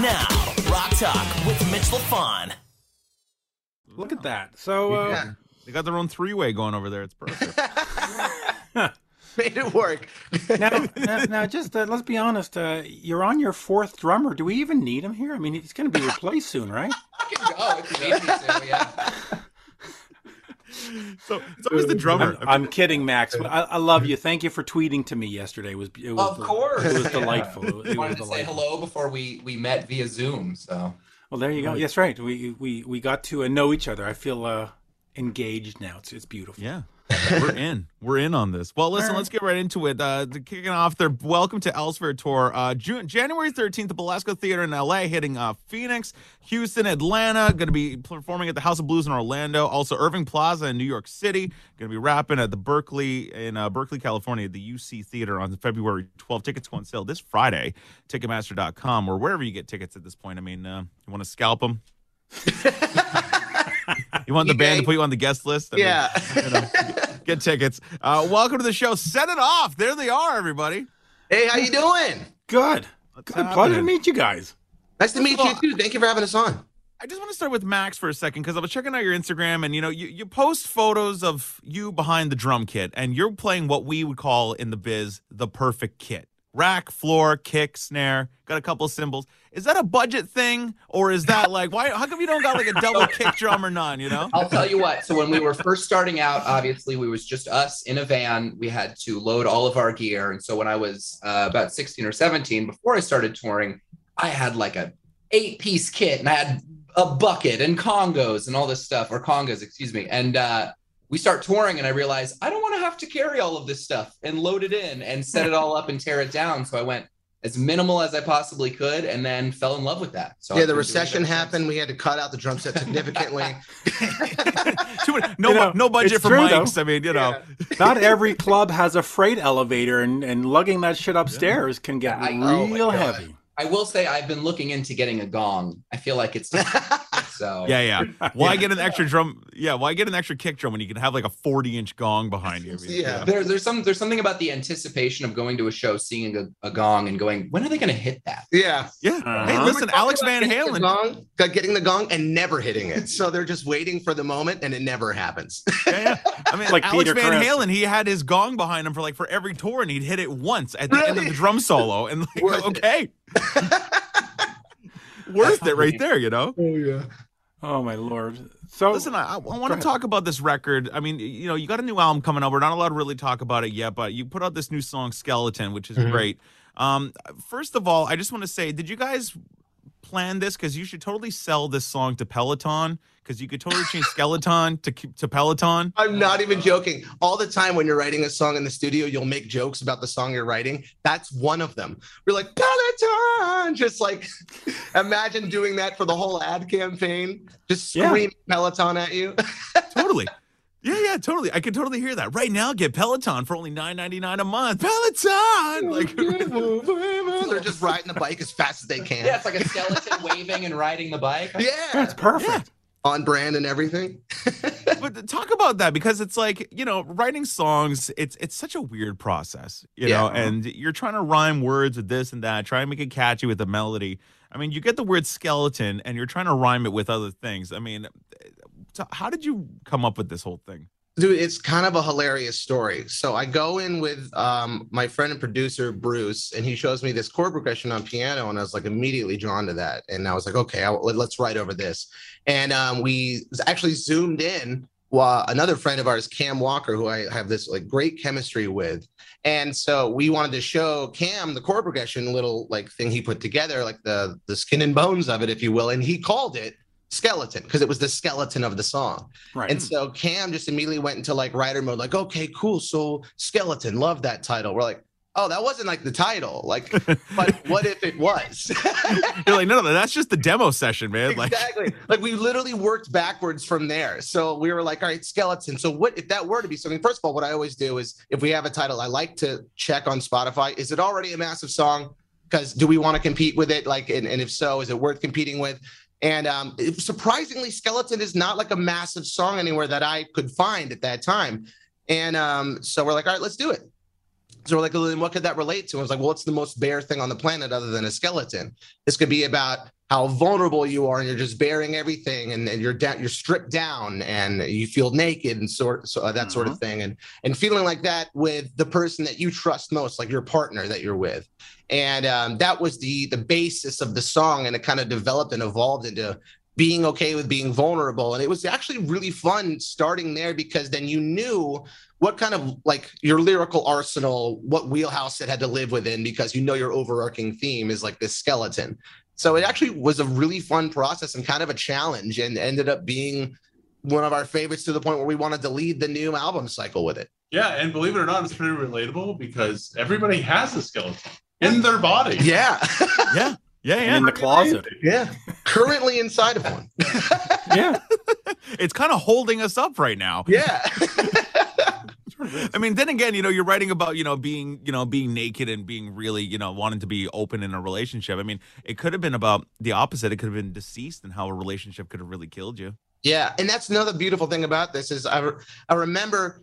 Now, Rock Talk with Mitch Lafon. Look at that. So, uh, Yeah. They got their own three way going over there. It's perfect. Made it work. now, now, now, just uh, let's be honest. Uh, you're on your fourth drummer. Do we even need him here? I mean, he's going to be replaced soon, right? I can go if you need yeah. so it's always the drummer. I'm, I'm kidding, Max. I, I love you. Thank you for tweeting to me yesterday. It was it was Of course. it was Yeah. delightful. It, it wanted was to say hello before we we met via Zoom. So Well, there you go. Yes, right. We we we got to uh, know each other. I feel uh, engaged now. It's it's beautiful. Yeah. We're in. We're in on this. Well, listen, let's get right into it. Uh, kicking off their Welcome to Elsewhere tour. Uh, June, January 13th, the Belasco Theater in LA, hitting uh, Phoenix, Houston, Atlanta. Going to be performing at the House of Blues in Orlando. Also, Irving Plaza in New York City. Going to be wrapping at the Berkeley in uh, Berkeley, California, the UC Theater on February 12th. Tickets go on sale this Friday. Ticketmaster.com or wherever you get tickets at this point. I mean, uh, you want to scalp them? you want the band to put you on the guest list? I mean, Yeah. you know, get tickets. Uh, welcome to the show. Set it off. There they are, everybody. hey, how you doing? Good. What's Good. Pleasure to meet you guys. Nice to meet you too. Thank you for having us on. I just want to start with Max for a second because I was checking out your Instagram and you know you, you post photos of you behind the drum kit and you're playing what we would call in the biz the perfect kit. Rack, floor, kick, snare, got a couple of cymbals. Is that a budget thing or is that like why how come you don't got like a double kick drum or none, you know? I'll tell you what. So when we were first starting out, obviously we was just us in a van. We had to load all of our gear, and so when I was uh, about 16 or 17, before I started touring, I had like a eight piece kit, and I had a bucket and congos and all this stuff, or congas, excuse me. And uh, we start touring, and I realized I don't want to have to carry all of this stuff and load it in and set it all up and tear it down. So I went as minimal as I possibly could, and then fell in love with that. So yeah, I've the been doing it recession ever since. happened. We had to cut out the drum set significantly. Too many- no You know, no budget for true, mics. though. I mean, you know. Not every club has a freight elevator, and, and lugging that shit upstairs can get Yeah, I- oh my real God. heavy. I will say I've been looking into getting a gong. I feel like it's so. Yeah, yeah. Why get an extra drum? Yeah, why get an extra kick drum when you can have like a 40 inch gong behind you? I mean, Yeah. There, there's some there's something about the anticipation of going to a show, seeing a, a gong, and going, when are they going to hit that? yeah. Yeah. Uh-huh. Hey, listen, Alex Van getting the Halen. gong, got- getting the gong and never hitting it. So they're just waiting for the moment and it never happens. Yeah, yeah. I mean, Like Alex Peter Van Chris. Halen, he had his gong behind him for like for every tour, and he'd hit it once at the end of the drum solo, and like, Worth it. Okay, worth it right there, you know. Oh yeah. Oh my lord! So Listen, I, I want to talk about this record. I mean, you know, you got a new album coming up. We're not allowed to really talk about it yet, but you put out this new song, Skeleton, which is Mhm. great. Um, first of all, I just want to say, did you guys plan this? Because you should totally sell this song to Peloton. Because you could totally change Skeleton to to Peloton. I'm not even joking. All the time when you're writing a song in the studio, you'll make jokes about the song you're writing. That's one of them. We're like, Peloton! Just like imagine doing that for the whole ad campaign. Just Yeah. scream Peloton at you. totally. Yeah, yeah, totally. I can totally hear that. Right now, get Peloton for only nine ninety nine a month. Peloton, like They're just riding the bike as fast as they can. Yeah, it's like a skeleton waving and riding the bike. Yeah. that's perfect. On brand and everything. But talk about that because it's like you know writing songs it's it's such a weird process you know and you're trying to rhyme words with this and that try and make it catchy with a melody. I mean you get the word skeleton and you're trying to rhyme it with other things. I mean eh, so how did you come up with this whole thing Dude, it's kind of a hilarious story. So I go in with um, my friend and producer Bruce, and he shows me this chord progression on piano, and I was like immediately drawn to that. And I was like, okay, let- let's write over this. And um, we actually zoomed in. While another friend of ours, Cam Walker, who I have this like great chemistry with, and so we wanted to show Cam the chord progression little like thing he put together, like the the skin and bones of it, if you will, and he called it skeleton because it was the skeleton of the song. Right. And so Cam just immediately went into like writer mode, like, okay, cool. So skeleton, love that title. We're like, oh, that wasn't like the title. Like, but what if it was? you're like no no that's just the demo session man like exactly. Like we literally worked backwards from there. So we were like, all right, skeleton. So what if that were to be something? First of all, what I always do is if we have a title, I like to check on Spotify. Is it already a massive song? Because do we want to compete with it? Like, and, and if so, is it worth competing with? And um, surprisingly, Skeleton is not like a massive song anywhere that I could find at that time. And um, so we're like, all right, let's do it. So we're like, well, then what could that relate to? I was like, well, what's the most bare thing on the planet other than a skeleton? This could be about how vulnerable you are and you're just bearing everything and, and you're down you're stripped down and you feel naked and sort so uh, that mm-hmm. sort of thing. And and feeling like that with the person that you trust most like your partner that you're with. And um, that was the the basis of the song and it kind of developed and evolved into being okay with being vulnerable. And it was actually really fun starting there because then you knew what kind of like your lyrical arsenal what wheelhouse it had to live within because you know your overarching theme is like this skeleton so it actually was a really fun process and kind of a challenge and ended up being one of our favorites to the point where we wanted to lead the new album cycle with it. Yeah, and believe it or not, it's pretty relatable because everybody has a skeleton in their body. Yeah. yeah. Yeah, yeah. In the closet. Yeah. Currently inside of one. yeah. It's kind of holding us up right now. Yeah. I mean, then again, you know, you're writing about, you know, being, you know, being naked and being really, you know, wanting to be open in a relationship. I mean, it could have been about the opposite. It could have been deceased and how a relationship could have really killed you. Yeah, and that's another beautiful thing about this is I I remember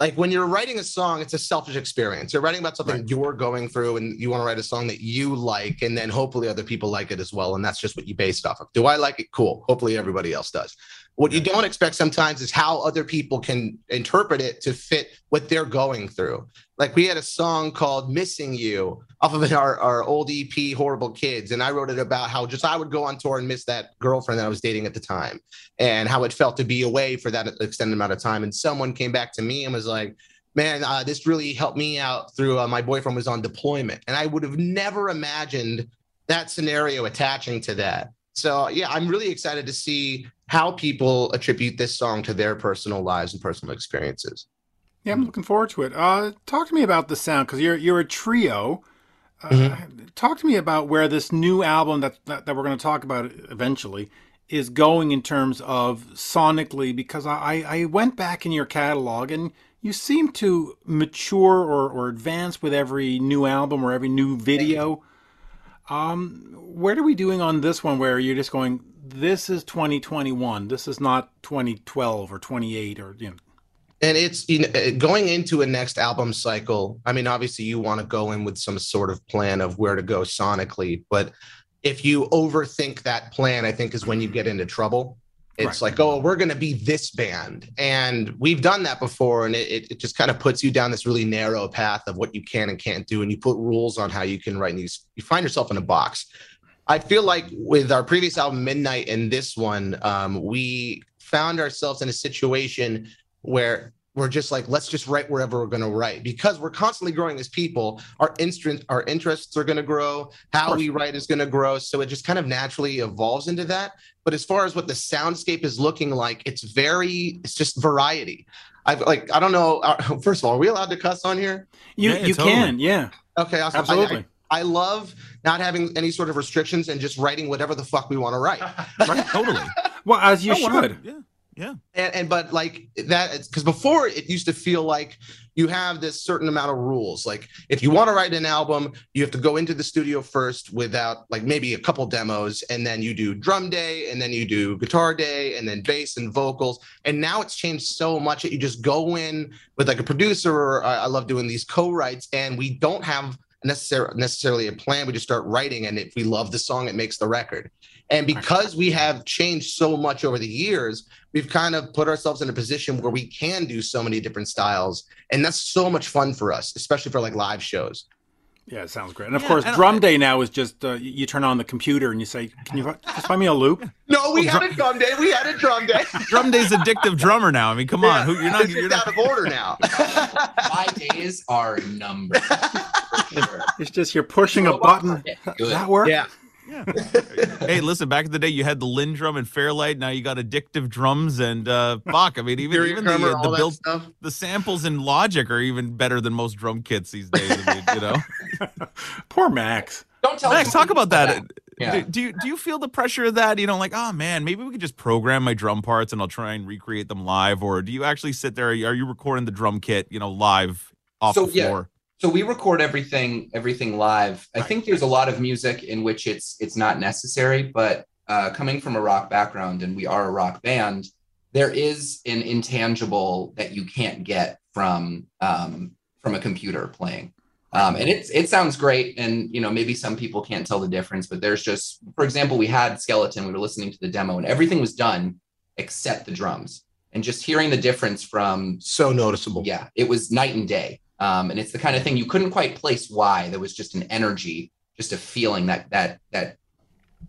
like when you're writing a song, it's a selfish experience. You're writing about something right. you're going through, and you want to write a song that you like, and then hopefully other people like it as well. And that's just what you base it off of. Do I like it? Cool. Hopefully everybody else does. What you don't expect sometimes is how other people can interpret it to fit what they're going through. Like we had a song called Missing You off of our, our old EP, Horrible Kids. And I wrote it about how just I would go on tour and miss that girlfriend that I was dating at the time and how it felt to be away for that extended amount of time. And someone came back to me and was like, man, uh, this really helped me out through uh, my boyfriend was on deployment. And I would have never imagined that scenario attaching to that. So yeah, I'm really excited to see how people attribute this song to their personal lives and personal experiences. Yeah, I'm looking forward to it. Uh, talk to me about the sound because you're you're a trio. Uh, mm-hmm. Talk to me about where this new album that that, that we're going to talk about eventually is going in terms of sonically because I, I went back in your catalog and you seem to mature or, or advance with every new album or every new video. Um, what are we doing on this one where you're just going, this is 2021, this is not 2012 or 28 or, you know? And it's you know, uh, going into a next album cycle. I mean, obviously, you want to go in with some sort of plan of where to go sonically, but if you overthink that plan, I think is when you get into trouble it's right. like, oh, we're going to be this band. And we've done that before. And it, it just kind of puts you down this really narrow path of what you can and can't do. And you put rules on how you can write. And you, you find yourself in a box. I feel like with our previous album, Midnight, and this one, um, we found ourselves in a situation where we're just like let's just write wherever we're going to write. Because we're constantly growing as people our instant our interests are going to grow how we write is going to grow. So it just kind of naturally evolves into that. But as far as what the soundscape is looking like it's very it's just variety. I've like i don't know uh, first of all are we allowed to cuss on here? You yeah, you totally. can yeah. Okay awesome. absolutely I, I, I love not having any sort of restrictions and just writing whatever the fuck we want to write. right, totally. Well, as you oh, should. Yeah. Yeah. And, and but like that, because before it used to feel like you have this certain amount of rules. Like if you want to write an album, you have to go into the studio first without like maybe a couple demos, and then you do drum day, and then you do guitar day, and then bass and vocals. And now it's changed so much that you just go in with like a producer, or I, I love doing these co-writes, and we don't have necessarily necessarily a plan. We just start writing, and if we love the song, it makes the record. And because we have changed so much over the years, we've kind of put ourselves in a position where we can do so many different styles. And that's so much fun for us, especially for like live shows. Yeah, it sounds great. And of yeah, course, drum I, day now is just uh, you turn on the computer and you say, "Can you just find me a loop?" No, we had a drum day. We had a drum day. drum day's addictive drummer now. I mean, come on, Who, you're not you're out not... of order now. My days are numbered. Sure. It's just you're pushing a button. Does that work? Yeah. Yeah. hey, listen, back in the day, you had the LinnDrum and Fairlight. Now you got addictive drums and uh, Bach. I mean, even, even the, uh, the build, the samples in Logic are even better than most drum kits these days. I mean, you know, poor Max. Don't tell Max. Talk about that. Yeah. Do, do, you do you feel the pressure of that? You know, like, oh man, maybe we could just program my drum parts and I'll try and recreate them live, or do you actually sit there? Are you recording the drum kit, you know, live off so, the floor? So we record everything everything live i think there's a lot of music in which it's it's not necessary but uh, coming from a rock background and we are a rock band there is an intangible that you can't get from um, from a computer playing Um, and it's it sounds great, and you know maybe some people can't tell the difference, but there's just, for example, we had Skeleton. We were listening to the demo, and everything was done except the drums, and just hearing the difference from So noticeable. yeah, it was night and day. Um, and it's the kind of thing you couldn't quite place why. There was just an energy, just a feeling that that that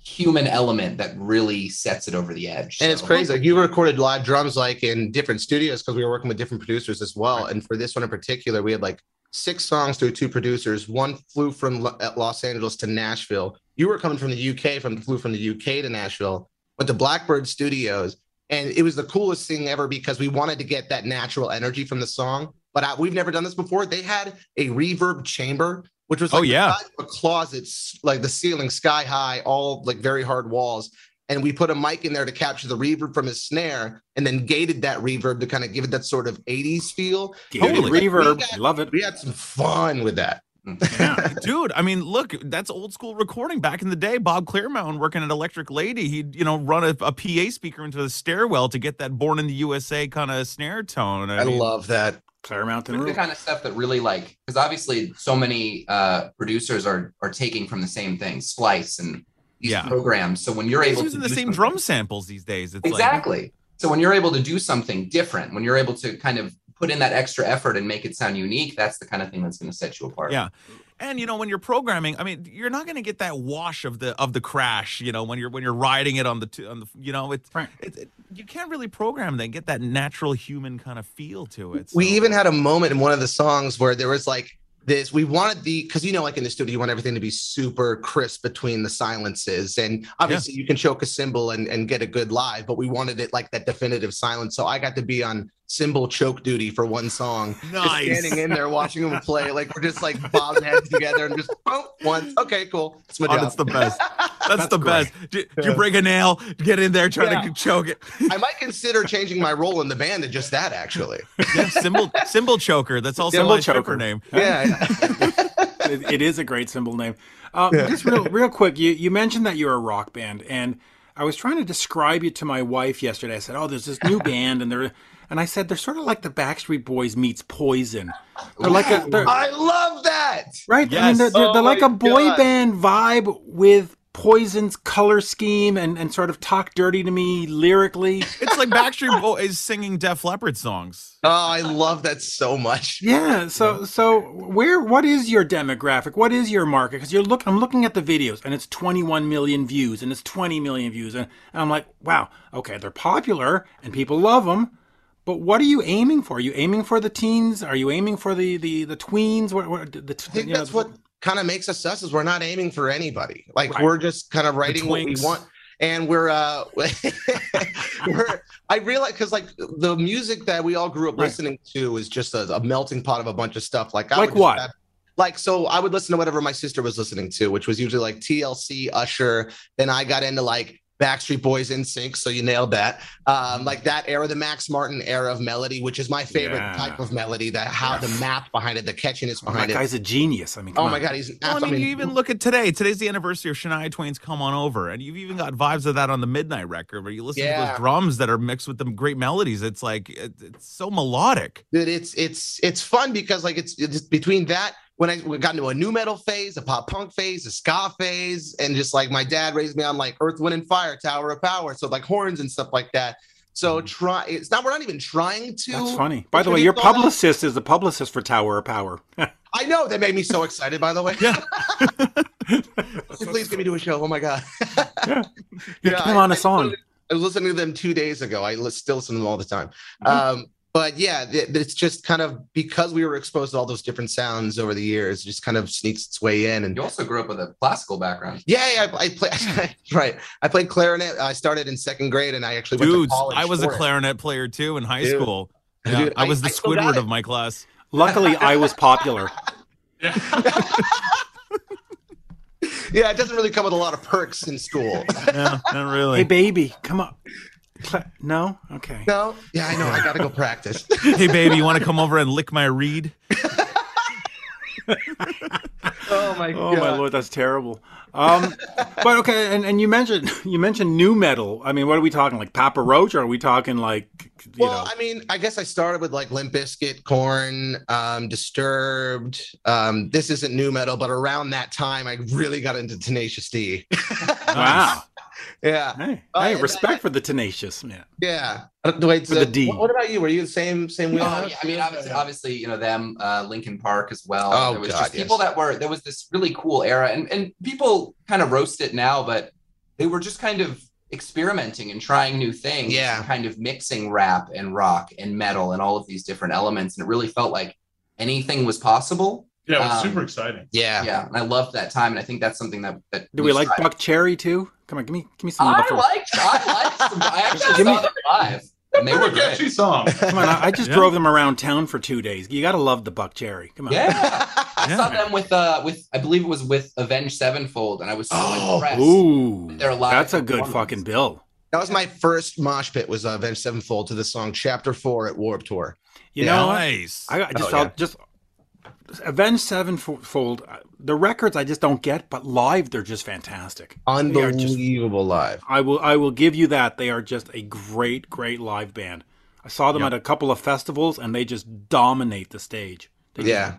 human element that really sets it over the edge. And it's crazy. Like you recorded live drums like in different studios because we were working with different producers as well. And for this one in particular, we had like six songs through two producers. One flew from Los Angeles to Nashville. You were coming from the UK, from flew from the UK to Nashville, went to Blackbird Studios, and it was the coolest thing ever because we wanted to get that natural energy from the song. But I, we've never done this before. They had a reverb chamber, which was Oh, like the yeah. size of a closet, like the ceiling sky high, all like very hard walls and we put a mic in there to capture the reverb from his snare and then gated that reverb to kind of give it that sort of 80s feel. Totally. We Reverb. got- Love it. We had some fun with that. Yeah. Dude, I mean, look, that's old school recording. Back in the day, Bob Clearmountain working at Electric Lady, he'd, you know, run a, a PA speaker into the stairwell to get that Born in the USA kind of snare tone. I, mean, love that. Clearmountain It's the kind of stuff that really like because obviously so many uh producers are are taking from the same thing splice and these Yeah. programs so when you're He's able using to the same drum samples these days. It's like, exactly so when you're able to do something different when you're able to kind of put in that extra effort and make it sound unique that's the kind of thing that's going to set you apart Yeah. And you know when you're programming, I mean, you're not going to get that wash of the of the crash. You know when you're when you're riding it on the t- on the you know it's Right. it, it- you can't really program that get that natural human kind of feel to it. We even had a moment in one of the songs where there was like this we wanted the because you know like in the studio you want everything to be super crisp between the silences and obviously you can choke a cymbal and, and get a good live but we wanted it like that definitive silence so i got to be on cymbal choke duty for one song just standing in there watching them play like we're just like bobbing heads together and just oh once okay cool that's my Oh, job that's the best. That's, the great. best. Did, did you break a nail? Get in there, try Yeah. to choke it. i might consider changing my role in the band to just that actually Yeah, cymbal cymbal choker. That's also Cymbal my stripper choker. name. yeah it, it is a great symbol name. Uh, Just real, real quick, you, you mentioned that you're a rock band, and I was trying to describe you to my wife yesterday. I said, "Oh, there's this new band, and they're," and I said, "They're sort of like the Backstreet Boys meets Poison. They're like a, they're, i love that right? I mean, they're, they're, Oh they're like a boy God. band vibe with Poison's color scheme and, and sort of talk dirty to me lyrically. It's like Backstreet Boys singing Def Leppard songs. oh i love that so much Yeah. So so where what is your demographic? What is your market? Because you're look I'm looking at the videos and it's 21 million views and it's 20 million views and, and I'm like, wow, okay, they're popular and people love them. But what are you aiming for? Are you aiming for the teens? Are you aiming for the the the tweens? What, what the, I think you know, that's what kind of makes us us is we're not aiming for anybody. Like Right. we're just kind of writing what we want. And we're uh we're I realize because like the music that we all grew up Right. listening to is just a, a melting pot of a bunch of stuff. Like I Like would just what? like so I would listen to whatever my sister was listening to, which was usually like TLC, Usher. Then I got into like Backstreet Boys NSYNC, so you nailed that. Um, like that era, the Max Martin era of melody, which is my favorite Yeah. type of melody. That how the math behind it, the catchiness that behind it. guy's a genius. I mean, come Oh my on. god, he's Well, I absolutely. mean, you even look at today. Today's the anniversary of Shania Twain's "Come On Over," and you've even got vibes of that on the Midnight record, where you listen to Yeah. those drums that are mixed with the great melodies. It's like it, it's so melodic. Dude, it's it's it's fun because like it's, it's between that when I got into a nu metal phase, a pop punk phase, a ska phase, and just like my dad raised me on like Earth, Wind, and Fire, Tower of Power, so like horns and stuff like that. So try it's not we're not even trying to. That's funny. By the way, your publicist is the publicist for Tower of Power. I know that made me so excited. By the way, Yeah. please get me to a show. Oh my god, You Yeah, have to come I- on a I song. literally- I was listening to them two days ago. I still listen to them all the time. Um, but yeah, th- it's just kind of because we were exposed to all those different sounds over the years, just kind of sneaks its way in. And you also grew up with a classical background yeah, yeah, I, I play right. I played clarinet. I started in second grade, and I actually went Dudes, to college. I was a for it. clarinet player too in high Dude. school. Yeah, Dude, I was the I Squidward of my class. Luckily, I was popular. Yeah. Yeah, it doesn't really come with a lot of perks in school. No, not really. Hey, baby, come on. Cla- No? Okay. no, yeah, I know. I got to go practice. hey baby, you want to come over and lick my reed? Oh my God. Oh my lord, that's terrible. Um, but okay, and, and you mentioned you mentioned nu metal. I mean, what are we talking? Like Papa Roach, or are we talking like you well, know? I mean, I guess I started with like Limp Bizkit, Korn, um, Disturbed. Um, this isn't nu metal, but around that time, I really got into Tenacious D. wow. yeah, Hey, Uh, hey, and respect I- for the tenacious man. yeah. Uh, Wait, With so the D. What, what about you? Were you the same same Oh, yeah, I mean, obviously, obviously, you know them, uh, Linkin Park as well. Oh, there was God, just people yes. that were there was this really cool era, and and people kind of roast it now, but they were just kind of experimenting and trying new things, Yeah. kind of mixing rap and rock and metal and all of these different elements, and it really felt like anything was possible. Yeah, it was Um, super exciting. yeah. Yeah, and I loved that time, and I think that's something that that Do we like strive- Buckcherry too? Come on, give me give me some I the liked, I liked some. I actually Give me- saw them live, and they were Pretty good. catchy song. Come on, I, I just Yeah. drove them around town for two days. You got to love the Buckcherry. Come on. Yeah. I Yeah. saw them with uh with I believe it was with Avenged Sevenfold, and I was so Oh, impressed. Ooh, They're live that's a good fucking bill. That was my first mosh pit. Was uh, Avenged Sevenfold to the song Chapter Four at Warped Tour. You Yeah. know. Nice. I, I just Oh, felt yeah. just Avenged Sevenfold. uh, The records I just don't get, but live they're just fantastic. Are just- Unbelievable live. I will I will give you that. They are just a great, great live band. I saw them Yep. at a couple of festivals and they just dominate the stage. They Yeah.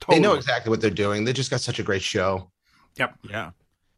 totally. They know exactly what they're doing. They just got such a great show. Yep. Yeah.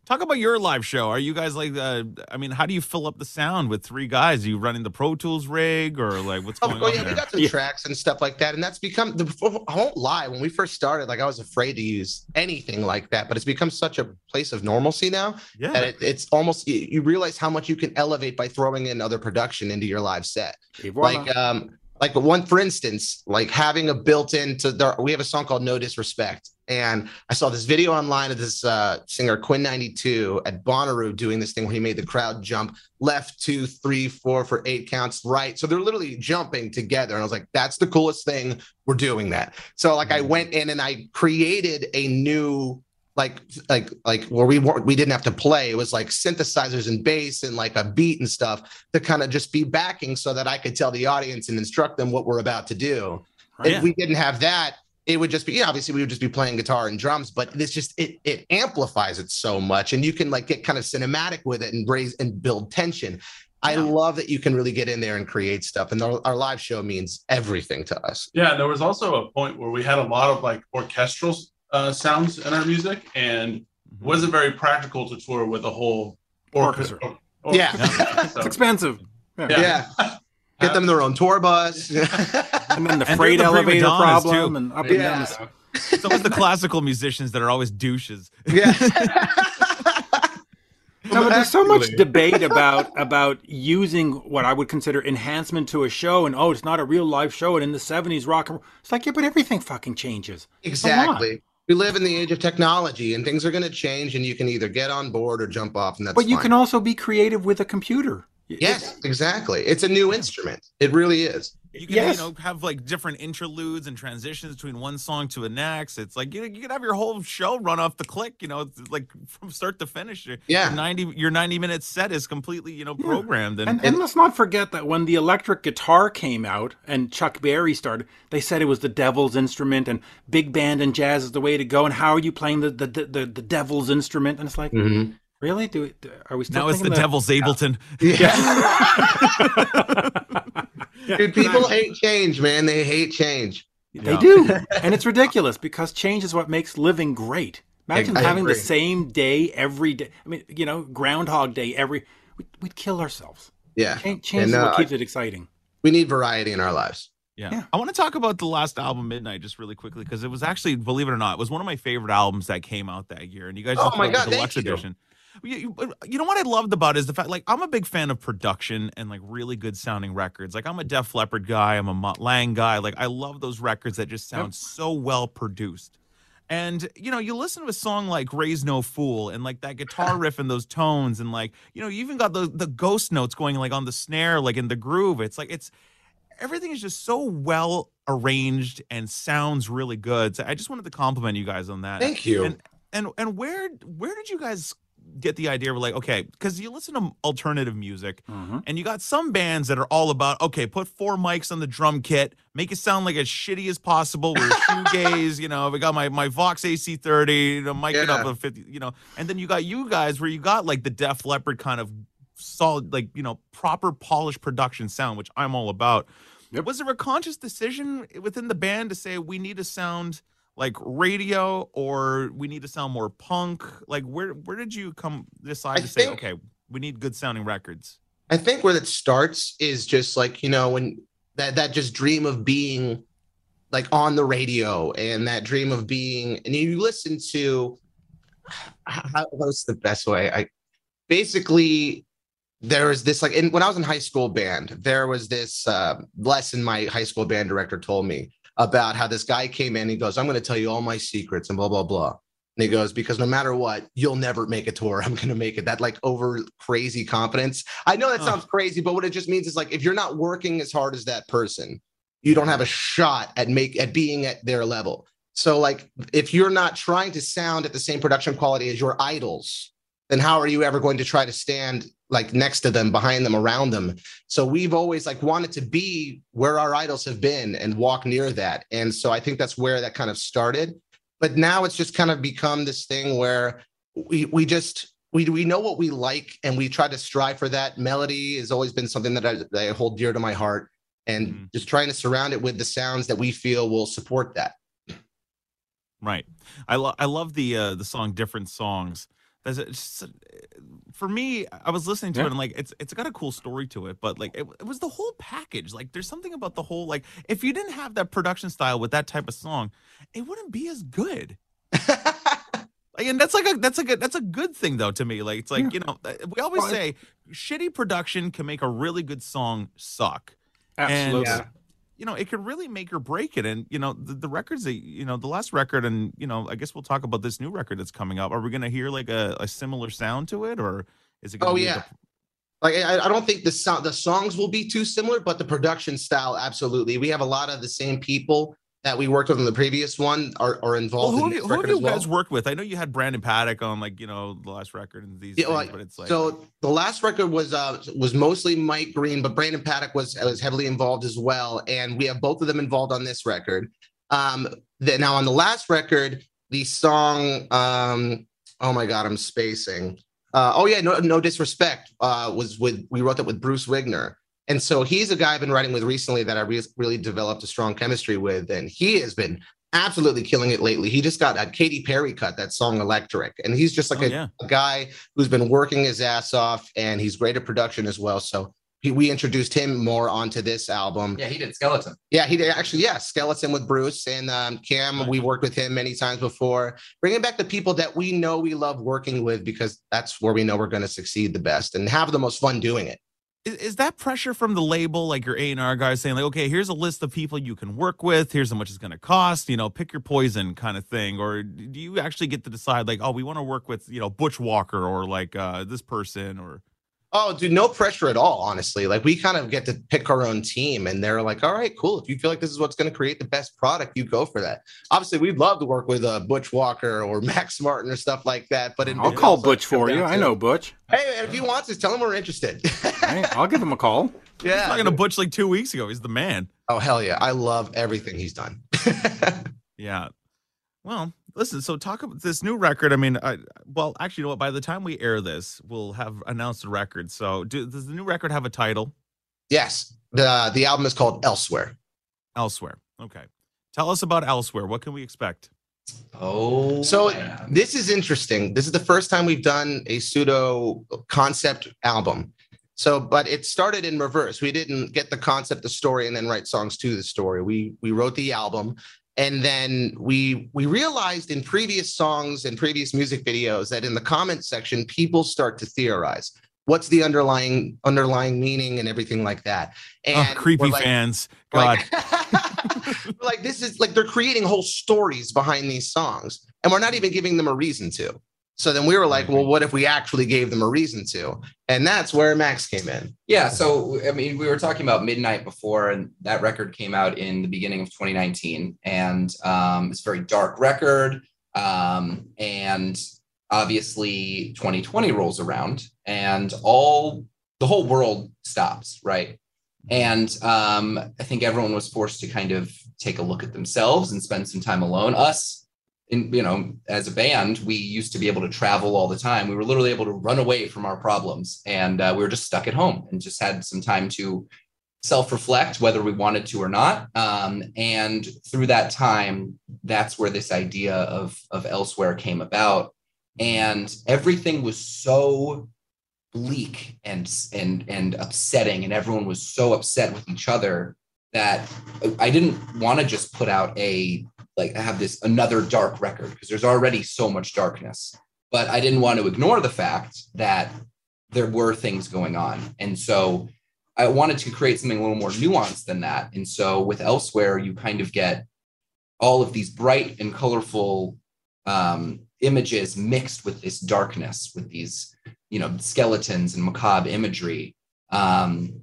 Talk about your live show. Are you guys like, uh, I mean, how do you fill up the sound with three guys? Are you running the Pro Tools rig or like what's Oh, going oh, on yeah, we got some Yeah. tracks and stuff like that, and that's become the. I won't lie. When we first started, like I was afraid to use anything like that, but it's become such a place of normalcy now that yeah. it, it's almost you, you realize how much you can elevate by throwing in other production into your live set. Et. Like um, like one for instance, like having a built-in to there, we have a song called No Disrespect, and I saw this video online of this uh, singer Quinn XCII at Bonnaroo doing this thing where he made the crowd jump left, two, three, four for eight counts, right. So they're literally jumping together, and I was like, that's the coolest thing. We're doing that. So like I went in and I created a new like like like where we weren't we didn't have to play. It was like synthesizers and bass and like a beat and stuff to kind of just be backing so that i could tell the audience and instruct them what we're about to do. Right. if we didn't have that it would just be yeah, obviously we would just be playing guitar and drums but this just it it amplifies it so much and you can like get kind of cinematic with it and raise and build tension. I love that you can really get in there and create stuff and our, our live show means everything to us. Yeah, and there was also a point where we had a lot of like orchestral uh, sounds in our music, and it wasn't very practical to tour with a whole Orchestra. or- or- Yeah. So, it's expensive. Yeah. yeah, get them their own tour bus And then the And freight the elevator donnas, problem too. and up and down. Yeah. the- It's always the classical musicians that are always douches. yeah No, but there's so much debate about about using what I would consider enhancement to a show, and oh, it's not a real live show. And in the '70s, rock and roll, it's like yeah, but everything fucking changes. Exactly. We live in the age of technology and things are going to change and you can either get on board or jump off and that's But you fine. can also be creative with a computer. Yes, exactly. It's a new instrument. It really is. You can, Yes. you know, have like different interludes and transitions between one song to the next. It's like you, you can have your whole show run off the click. You know, it's like from start to finish. Your- Yeah. your ninety your ninety minute set is completely you know hmm. programmed and, And, and let's not forget that when the electric guitar came out and Chuck Berry started, they said it was the devil's instrument and big band and jazz is the way to go. And how are you playing the the, the, the, the devil's instrument? And it's like, mm-hmm. Really? Do we, are we still now it's the that- devil's Ableton. Yeah. Dude, people hate change, man. They hate change. They Yeah. do. and it's ridiculous because change is what makes living great. Imagine I having the same day every day. I mean, you know, Groundhog Day every. We'd, we'd kill ourselves. Yeah. Change, change And, is what uh, keeps it exciting. We need variety in our lives. Yeah. Yeah. I want to talk about the last album, Midnight, just really quickly, because it was actually, believe it or not, it was one of my favorite albums that came out that year. And you guys Oh just my put God, the deluxe thank you. edition. You, you, know what I loved about it is the fact, like, I'm a big fan of production and like really good sounding records. Like, I'm a Def Leppard guy, I'm a Mutt Lange guy. Like, I love those records that just sound so well produced. And you know, you listen to a song like "Raise No Fool" and like that guitar riff and those tones, and like you know, you even got the the ghost notes going like on the snare, like in the groove. It's like it's everything is just so well arranged and sounds really good. So I just wanted to compliment you guys on that. Thank you. And and and where where did you guys get the idea of like, okay, because you listen to alternative music Mhm. and you got some bands that are all about, okay, put four mics on the drum kit, make it sound like as shitty as possible. We're shoegaze, you know, we got my, my Vox AC30, you know, mic it up Yeah. a 50, you know, and then you got you guys where you got like the Def Leppard kind of solid, like, you know, proper polished production sound, which I'm all about. Yep. Was there a conscious decision within the band to say we need to sound like radio or we need to sound more punk? Like where where did you come decide I to say, think- okay, we need good sounding records? I think where that starts is just like you know when that that just dream of being like on the radio and that dream of being and you listen to how what's the best way I basically there was this like in, when I was in high school band there was this uh, lesson my high school band director told me about how this guy came in and he goes I'm going to tell you all my secrets and blah blah blah and he goes, because no matter what, you'll never make a tour. I'm going to make it. That like over crazy confidence. I know that sounds crazy, but what it just means is like if you're not working as hard as that person, you don't have a shot at make at being at their level. So like if you're not trying to sound at the same production quality as your idols, then how are you ever going to try to stand like next to them, behind them, around them? So we've always like wanted to be where our idols have been and walk near that. And so I think that's where that kind of started but now it's just kind of become this thing where we we just we we know what we like and we try to strive for that melody has always been something that I, that I hold dear to my heart and Mhm. just trying to surround it with the sounds that we feel will support that Right. I love I love the uh the song different songs. There's a, it's just, for me, I was listening to Yeah. it and like it's it's got a cool story to it, but like it, it was the whole package. Like there's something about the whole like if you didn't have that production style with that type of song, it wouldn't be as good. Like, and that's like a that's like a that's a good thing though to me. Like it's like Yeah. you know uh, we always Well, say shitty production can make a really good song suck. Absolutely. And, you know, it could really make or break it. And, you know, the, the records that, you know, the last record, and, you know, I guess we'll talk about this new record that's coming up. Are we going to hear like a, a similar sound to it or is it going to Oh, be yeah. the- like I, I don't think the sound the songs will be too similar but the production style absolutely we have a lot of the same people that we worked with in the previous one are, are well, involved who in have you, this who have you well guys worked with? I know you had Brandon Paddock on like, you know, the last record and these Yeah, things, well, but it's like, so the last record was uh was mostly Mike Green, but Brandon Paddock was was heavily involved as well, and we have both of them involved on this record. Um, the, now on the last record, the song, um, oh my god, I'm spacing. Uh, oh yeah, no, no disrespect. Uh, was with we wrote that with Bruce Wiegner, and so he's a guy I've been writing with recently that I re- really developed a strong chemistry with, and he has been absolutely killing it lately. He just got a Katy Perry cut that song Electric, and he's just like oh, a yeah. a guy who's been working his ass off and he's great at production as well. So he, we introduced him more onto this album. Yeah, he did Skeleton. Yeah, he did actually, yeah, Skeleton with Bruce and um, Cam. We worked with him many times before, bringing back the people that we know we love working with because that's where we know we're going to succeed the best and have the most fun doing it. Is, is that pressure from the label, like your A and R guys saying, like, okay, here's a list of people you can work with. Here's how much it's going to cost. You know, pick your poison, kind of thing. Or do you actually get to decide, like, oh, we want to work with, you know, Butch Walker or like uh, this person or Oh, dude, no pressure at all, honestly. Like we kind of get to pick our own team and they're like, all right, cool. If you feel like this is what's going to create the best product, you go for that. Obviously, we'd love to work with uh, Butch Walker or Max Martin or stuff like that. But I'll call Butch for you. I know Butch. Hey, man, if he wants to, tell him we're interested. Hey, I'll give him a call. Yeah. I was yeah. talking to Butch like two weeks ago. He's the man. Oh, hell yeah. I love everything he's done. Yeah. Well, listen. So talk about this new record. I mean, I, well, actually, you know what? By the time we air this, we'll have announced the record. So, do, does the new record have a title? yes. The, the album is called Elsewhere. Elsewhere. Okay. Tell us about Elsewhere. What can we expect? Oh, So man. this is interesting. This is the first time we've done a pseudo concept album. So, but it started in reverse. We didn't get the concept, the story, and then write songs to the story. We we wrote the album, and then we we realized in previous songs and previous music videos that in the comment section people start to theorize what's the underlying underlying meaning and everything like that. Oh, and oh, creepy like- fans. God. like, like this is like they're creating whole stories behind these songs and we're not even giving them a reason to so then we were like well what if we actually gave them a reason to and that's where max came in Yeah, so I mean, we were talking about Midnight before, and that record came out in the beginning of 2019, and um, it's a very dark record. Um, and obviously 2020 rolls around and all the whole world stops, right? And um, I think everyone was forced to kind of take a look at themselves and spend some time alone. Us, in you know, as a band, we used to be able to travel all the time. We were literally able to run away from our problems, and uh, we were just stuck at home and just had some time to self-reflect whether we wanted to or not. Um, and through that time, that's where this idea of of elsewhere came about, and everything was so bleak and and and upsetting and everyone was so upset with each other that I didn't want to just put out a like I have this another dark record because there's already so much darkness. But I didn't want to ignore the fact that there were things going on. And so I wanted to create something a little more nuanced than that. And so with elsewhere you kind of get all of these bright and colorful um, images mixed with this darkness with these you know skeletons and macabre imagery. Um,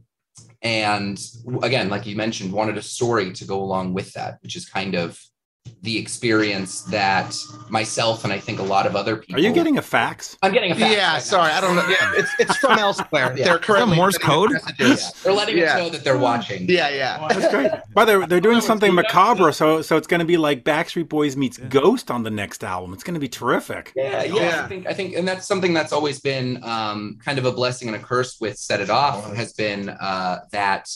and again like you mentioned wanted a story to go along with that which is kind of the experience that myself and I think a lot of other people Are you getting a fax? I'm getting a fax Yeah, right now. sorry, I don't know. Yeah, it's it's from elsewhere. Yeah. They're currently Morse code? Yeah. They're letting Yeah. us know that they're watching. Yeah, yeah. That's great. But they're they're doing something macabre, so so it's going to be like Backstreet Boys meets Ghost on the next album. It's going to be terrific. Yeah, yeah, Yeah. I think I think, and that's something that's always been um, kind of a blessing and a curse with Set It Off has been uh, that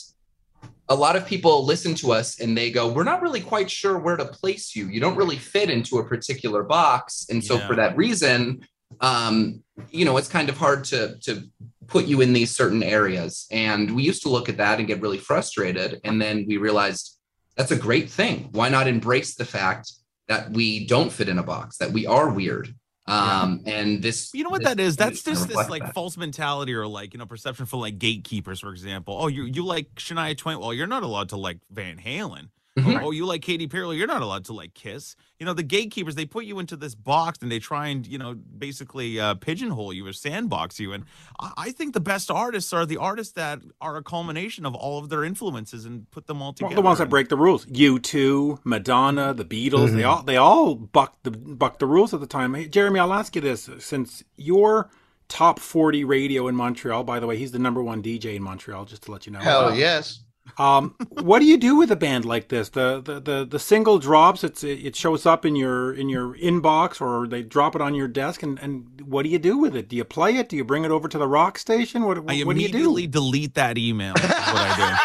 a lot of people listen to us and they go, "We're not really quite sure where to place you. You don't really fit into a particular box," and so Yeah. for that reason, um, you know, it's kind of hard to to put you in these certain areas. And we used to look at that and get really frustrated, and then we realized that's a great thing. Why not embrace the fact that we don't fit in a box, that we are weird. Um, and this, You know what this that is? That's just this like that. false mentality or like you know perception for like gatekeepers, for example. Oh, you you like Shania Twain? Well, you're not allowed to like Van Halen. Mhm. Oh, you like Katy Perry? You're not allowed to like Kiss. You know the gatekeepers they put you into this box and they try and you know basically uh, pigeonhole you or sandbox you. And I, I think the best artists are the artists that are a culmination of all of their influences and put them all Well, together. the ones that break the rules. U2, Madonna, the Beatles, they all they all bucked the bucked the rules at the time. Hey, Jeremy, I'll ask you this: since your top forty radio in Montreal, by the way, he's the number one DJ in Montreal, just to let you know. Hell yes. Um, what do you do with a band like this? The the the, the single drops. It's it shows up in your in your inbox, or they drop it on your desk, and, and what do you do with it? Do you play it? Do you bring it over to the rock station? What, I what do you immediately do? delete that email. Is what I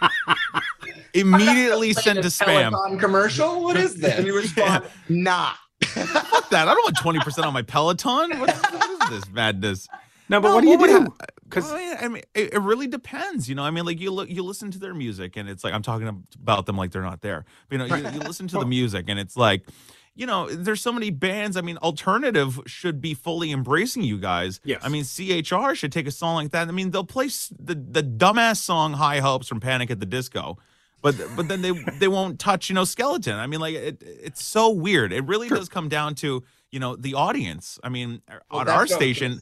do. immediately send to spam. Peloton commercial. What is this? And you respond, nah. Fuck that. I don't want twenty percent on my Peloton. What, what is this madness? No, but No, what do you would do? Because Well, yeah, I mean, it, it really depends. You know, I mean, like you look, you listen to their music, and it's like I'm talking about them like they're not there. But, you know, you, you listen to the music, and it's like, you know, there's so many bands. I mean, alternative should be fully embracing you guys. Yes. I mean, CHR should take a song like that. I mean, they'll play the the dumbass song "High Hopes" from Panic at the Disco. But, but then they they won't touch you know skeleton. I mean like it, it's so weird. It really does come down to you know the audience. I mean Well, on our what I was gonna station.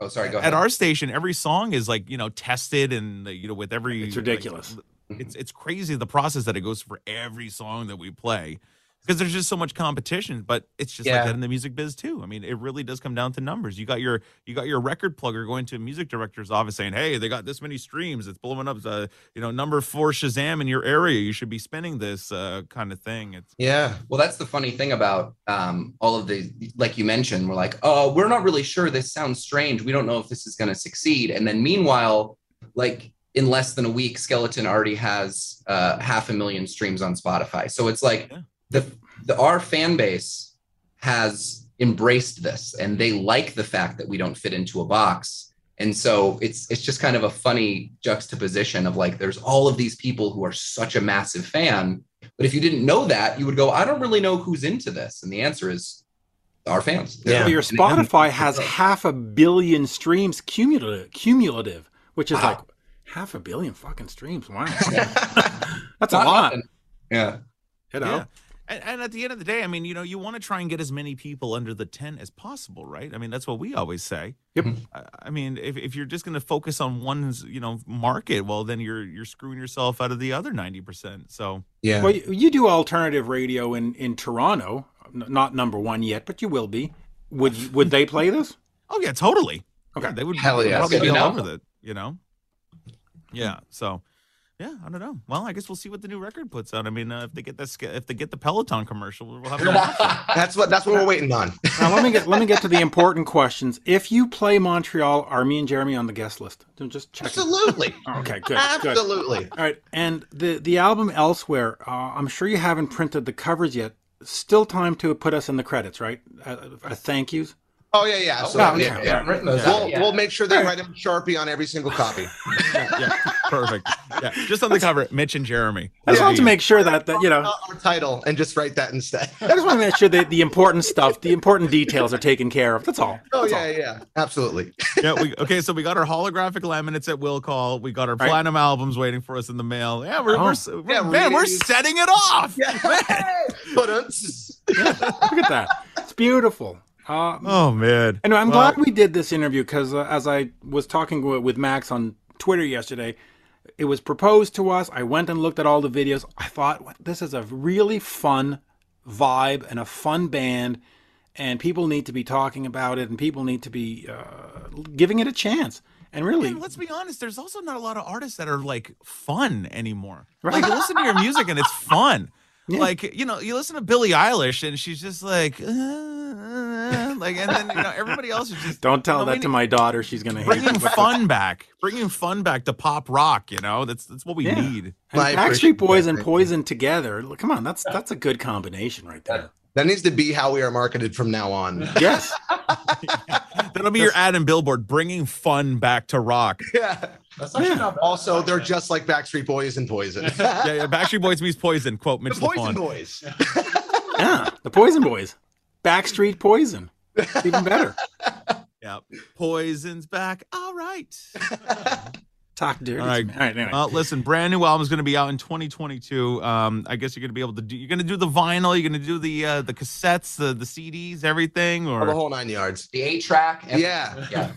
Oh, sorry. Go ahead. at our station every song is like you know tested and you know with every It's like, ridiculous. Mm-hmm. it's it's crazy the process that it goes for every song that we play because there's just so much competition but it's just like that in the music biz too i mean it really does come down to numbers you got your you got your record plugger going to a music director's office saying hey they got this many streams it's blowing up uh, you know number four shazam in your area you should be spinning this uh, kind of thing it's Yeah. Well, that's the funny thing about um, all of the, like you mentioned, we're like, oh, we're not really sure. This sounds strange. We don't know if this is going to succeed. And then meanwhile, like in less than a week, Skeleton already has uh, half a million streams on Spotify. So it's like Yeah. The, the our fan base has embraced this, and they like the fact that we don't fit into a box. And so it's it's just kind of a funny juxtaposition of like there's all of these people who are such a massive fan, but if you didn't know that, you would go, I don't really know who's into this. And the answer is our fans. Yeah. Well, your Spotify has half a billion streams cumulative, cumulative, which is Wow. like half a billion fucking streams. Wow, that's a lot. nothing. Yeah. You know, Yeah. And, and at the end of the day, I mean, you know, you want to try and get as many people under the tent as possible, right? I mean, that's what we always say. Yep. I, I mean, if, if you're just going to focus on one's, you know, market, well, then you're you're screwing yourself out of the other ninety percent. So Yeah. well, you, you do alternative radio in in Toronto, N- not number one yet, but you will be. would would they play this? Oh yeah, totally. Okay. Yeah, they would Hell yeah. probably Good be all over it. You know. Yeah. So. Yeah, I don't know. Well, I guess we'll see what the new record puts out. I mean, uh, if they get this, if they get the Peloton commercial, we'll have to. That's what that's what we're waiting on. Now let me get let me get to the important questions. If you play Montreal, are me and Jeremy on the guest list? Just check. Absolutely. Okay, good, good. Absolutely. All right, and the the album elsewhere. Uh, I'm sure you haven't printed the covers yet. Still time to put us in the credits, right? Uh, uh, thank yous. Oh yeah, yeah. So, Oh, yeah, okay. yeah. I've written those We'll, yeah. we'll make sure they write him Sharpie on every single copy. yeah, perfect. Yeah, just on the cover, Mitch and Jeremy. I just want to make sure that, that you know. Our title and just write that instead. I just want to make sure that the important stuff, the important details, are taken care of. That's all. Oh That's yeah, all. yeah, absolutely. yeah, we okay. So we got our holographic laminates at will call. We got our Right. platinum albums waiting for us in the mail. Yeah, we're, Oh. we're, we're Yeah, man, we're readings. setting it off. But uh, Look at that. It's beautiful. Uh, Oh man. And I'm Well, glad we did this interview because uh, as I was talking with, with Max on Twitter yesterday, it was proposed to us. I went and looked at all the videos. I thought this is a really fun vibe and a fun band, and people need to be talking about it, and people need to be uh, giving it a chance. And really, And let's be honest, there's also not a lot of artists that are like fun anymore. Right. Like you listen to your music and it's fun. Yeah. Like, you know, you listen to Billie Eilish and she's just like, uh, uh, like, and then, you know, everybody else is just don't tell you know, that to need- my daughter. She's going to hate bringing it. But- fun back, bringing fun back to pop rock, you know, that's, that's what we Yeah. need. And I Backstreet Boys and Poison together. Look, Come on, that's that's a good combination right there. that needs to be how we are marketed from now on. Yes. That'll be your ad and billboard, bringing fun back to rock. Yeah. That's actually Yeah. not bad. Also, they're just like Backstreet Boys and Poison. Yeah, yeah. Backstreet Boys means Poison. Quote Mitch the Poison Lafon. Boys. Yeah. The Poison Boys. Backstreet Poison. It's even better. Yeah, Poison's back. All right. Talk dirty. All to right. me. All right. Anyway. Well, listen, brand new album is going to be out in 2022. Um, I guess you're going to be able to do. You're going to do the vinyl. You're going to do the uh, the cassettes, the the CDs, everything. Oh, the whole nine yards. The eight track. Yeah. Yeah.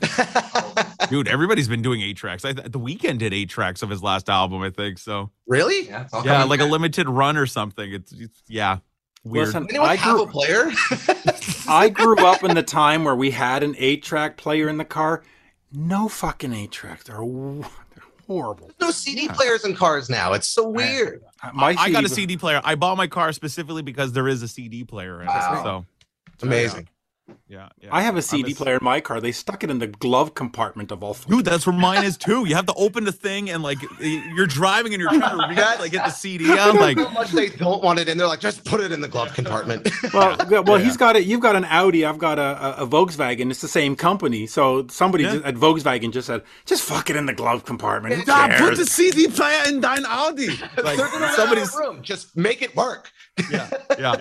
dude, everybody's been doing eight tracks. I th- the Weeknd did eight tracks of his last album, I think. So really? Yeah. yeah, coming like a limited run or something. It's, it's yeah, weird. Listen, Anyone I have grew, a player? I grew up in the time where we had an eight track player in the car. No fucking eight tracks. They're, w- they're no CD players in cars now. It's so weird. Uh, My I got a CD CD player. I bought my car specifically because there is a CD player in Wow. it. So Amazing. Yeah, yeah. I have a I'm CD s- player in my car. They stuck it in the glove compartment of all. Dude, that's where mine is too. You have to open the thing and like you're driving and you're trying to reach, like get the CD out. Like How much they don't want it in. They're like, just put it in the glove compartment. Well, yeah, well, Yeah. he's got it. You've got an Audi. I've got a, a, a Volkswagen. It's the same company. So somebody Yeah. just- at Volkswagen just said, "Just fuck it in the glove compartment." Who "Ah, put the CD player in thine Audi. Like They're gonna somebody's somebody's room. Just make it work. yeah, yeah.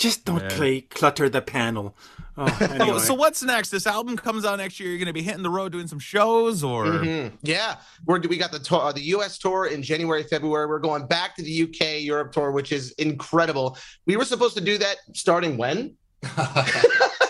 Just don't Man. play clutter the panel. Oh, anyway. So, so what's next? This album comes out next year. You're gonna be hitting the road doing some shows, or Mhm. Yeah, we're we got the tour, uh, the U.S. tour in January, February. We're going back to the U.K. Europe tour, which is incredible. We were supposed to do that starting when I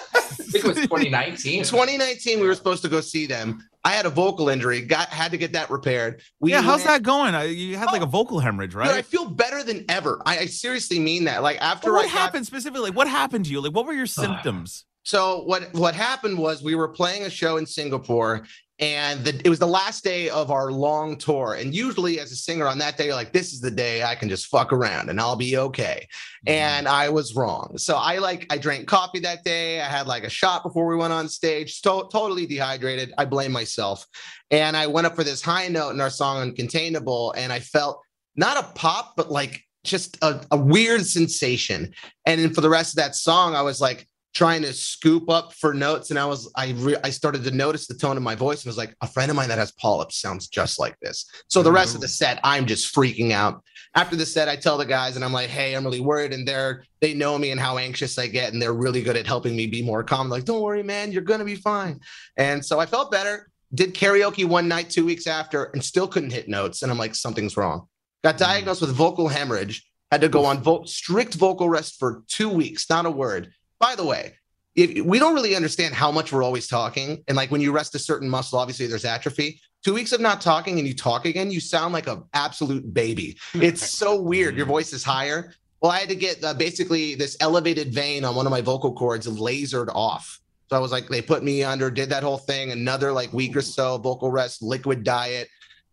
think it was 2019. 2019. We were supposed to go see them. I had a vocal injury, got had to get that repaired. We yeah, how's went- that going? I, you had like a oh, vocal hemorrhage, right? Dude, I feel better than ever. I, I seriously mean that. Like after But what I got- happened specifically? What happened to you? Like, what were your uh, symptoms? So what what happened was we were playing a show in Singapore, and the, it was the last day of our long tour. And usually, as a singer on that day, you're like, "This is the day I can just fuck around and I'll be okay." Mm-hmm. And I was wrong. So I like I drank coffee that day. I had like a shot before we went on stage. To- totally dehydrated. I blame myself. And I went up for this high note in our song "Uncontainable," and I felt not a pop, but like just a, a weird sensation. And then for the rest of that song, I was like trying to scoop up for notes and i was i re- i started to notice the tone of my voice and was like a friend of mine that has polyps sounds just like this. So the rest of the oh. set i'm just freaking out. After the set i tell the guys and i'm like hey i'm really worried and they're they know me and how anxious i get and they're really good at helping me be more calm. Like don't worry man you're gonna be fine. And so i felt better did karaoke one night two weeks after and still couldn't hit notes and i'm like something's wrong. Got mm. diagnosed with vocal hemorrhage had to go on vo- strict vocal rest for two weeks not a word by the way, if we don't really understand how much we're always talking, and like when you rest a certain muscle, obviously there's atrophy. Two weeks of not talking and you talk again, you sound like an absolute baby. It's so weird. Your voice is higher. Well, I had to get uh, basically this elevated vein on one of my vocal cords lasered off. So I was like, they put me under, did that whole thing, another like week or so, vocal rest, liquid diet,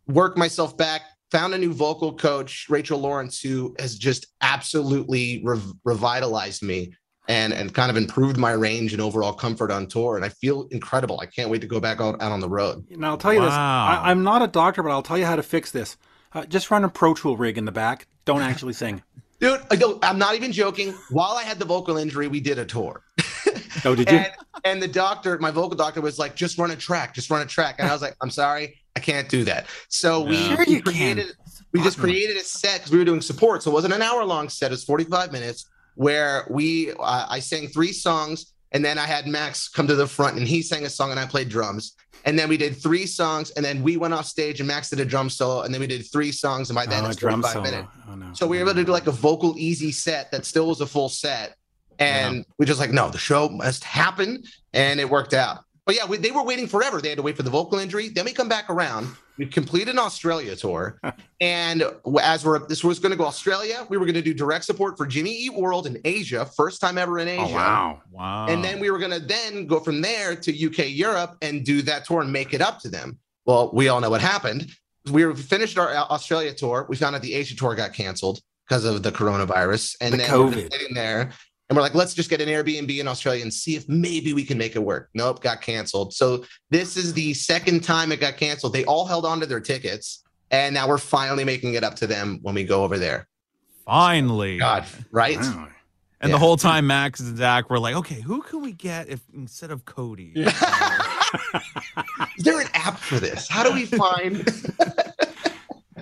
worked myself back, found a new vocal coach, Rachel Lawrence, who has just absolutely rev- revitalized me and and kind of improved my range and overall comfort on tour. And I feel incredible. I can't wait to go back out, out on the road. Now I'll tell you this: Wow. I, I'm not a doctor, but I'll tell you how to fix this. Uh, just run a Pro Tool rig in the back. Don't actually sing. Dude, I don't, I'm not even joking. While I had the vocal injury, we did a tour. Oh, did you? and, and the doctor, my vocal doctor was like, just run a track, just run a track. And I was like, I'm sorry, I can't do that. So we, Sure we created, we just created a set because we were doing support. So it wasn't an hour long set, it was 45 minutes where we, uh, I sang three songs and then I had Max come to the front and he sang a song and I played drums. And then we did three songs and then we went off stage and Max did a drum solo and then we did three songs and by then oh, it's drum 45 minutes. Oh no. So we were able to do like a vocal easy set that still was a full set. And we just like, no, the show must happen. And it worked out. But yeah, we, they were waiting forever. They had to wait for the vocal injury. Then we come back around. We completed an Australia tour. and as we're, this was going to go Australia, we were going to do direct support for Jimmy Eat World in Asia, first time ever in oh, Asia. Oh wow. Wow. And then we were going to then go from there to UK Europe and do that tour and make it up to them. Well, we all know what happened. We were finished our uh, Australia tour. We found out the Asia tour got canceled because of the coronavirus. And The then we're COVID. sitting there and we're like, let's just get an Airbnb in Australia and see if maybe we can make it work. Nope, got canceled. So this is the second time it got canceled. They all held on to their tickets. And now we're finally making it up to them when we go over there. finally. God, right? Wow. And Yeah. the whole time, Max and Zach were like, "Okay, who can we get if instead of Cody?" Is there an app for this? How do we find?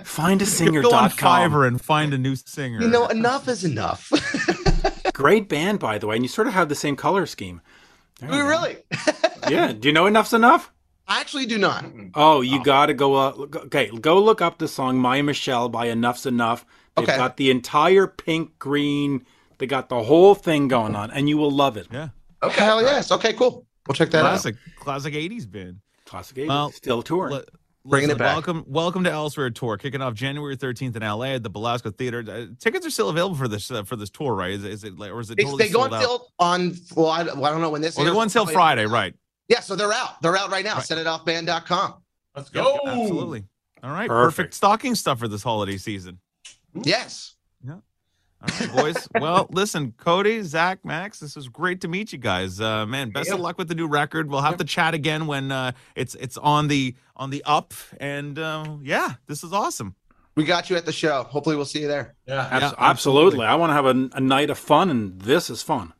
Find a singer. Go on. Fiverr and find a new singer. You know, enough is enough. Great band, by the way, and you sort of have the same color scheme. There we really? Yeah. Do you know Enuff Z'Nuff? I actually do not. Oh, you got to go. Uh, okay, go look up the song "My Michelle" by Enuff Z'Nuff. They've Okay. got the entire pink, green. They got the whole thing going on, and you will love it. yeah, Okay. Hell yes. Okay, cool. We'll check that out. classic, classic '80s band. Classic 80s, Well, still touring. Li- Bringing listen, it back. Welcome, welcome to Elsewhere tour, kicking off January 13th in LA at the Belasco Theater. Uh, tickets are still available for this uh, for this tour, right? Is, it- is it like, or is it They, totally they go sold on out? on, well I, well, I don't know when this is. Well, they airs, go on sale but- Friday, right? Yeah, so they're out. They're out right now. Right. Setitoffband.com. Let's Yep, go. absolutely. All right, Perfect. perfect. stocking for this holiday season. Yes. All right, boys. well, listen, Cody, Zach, Max, this was great to meet you guys. Uh, man, best of luck with the new record. We'll have to chat again when uh, it's it's on the on the up. And uh, yeah, this is awesome. We got you at the show. Hopefully we'll see you there. Yeah. Abs- yeah, absolutely. absolutely. I want to have a, a night of fun, and this is fun.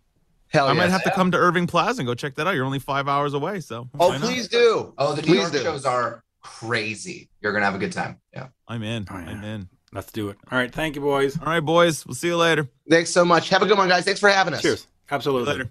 Hell I might have to come to Irving Plaza and go check that out. You're only five hours away, so Oh, please do. Oh, the New York do. shows are crazy. You're gonna have a good time. Yeah. I'm in. Oh, yeah. I'm in. Let's do it. All right. Thank you, boys. All right, boys. We'll see you later. Thanks so much. Have a good one, guys. Thanks for having us. Cheers. Absolutely. Later.